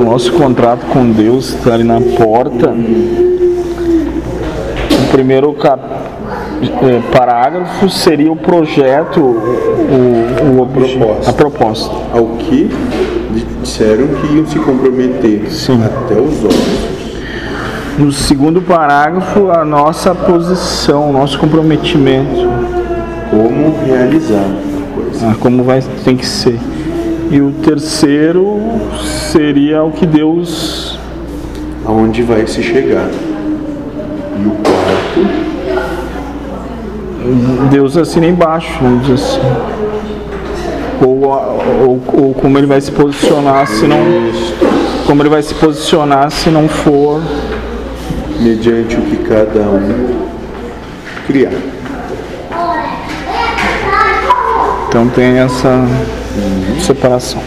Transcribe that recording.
o nosso contrato com Deus está ali na porta. O primeiro cap, é, parágrafo seria o projeto, o, o obje- proposta. a proposta. Ao que disseram que iam se comprometer Sim. até os olhos. No segundo parágrafo, a nossa posição, o nosso comprometimento, Como realizar a coisa. ah, como vai, tem que ser. E o terceiro seria o que Deus Aonde vai se chegar. E o quarto, Deus assina embaixo, vamos dizer assim. Ou, ou, ou como ele vai se posicionar se não. Como ele vai se posicionar se não for. mediante o que cada um criar. Então tem essa C'est pour l'instant.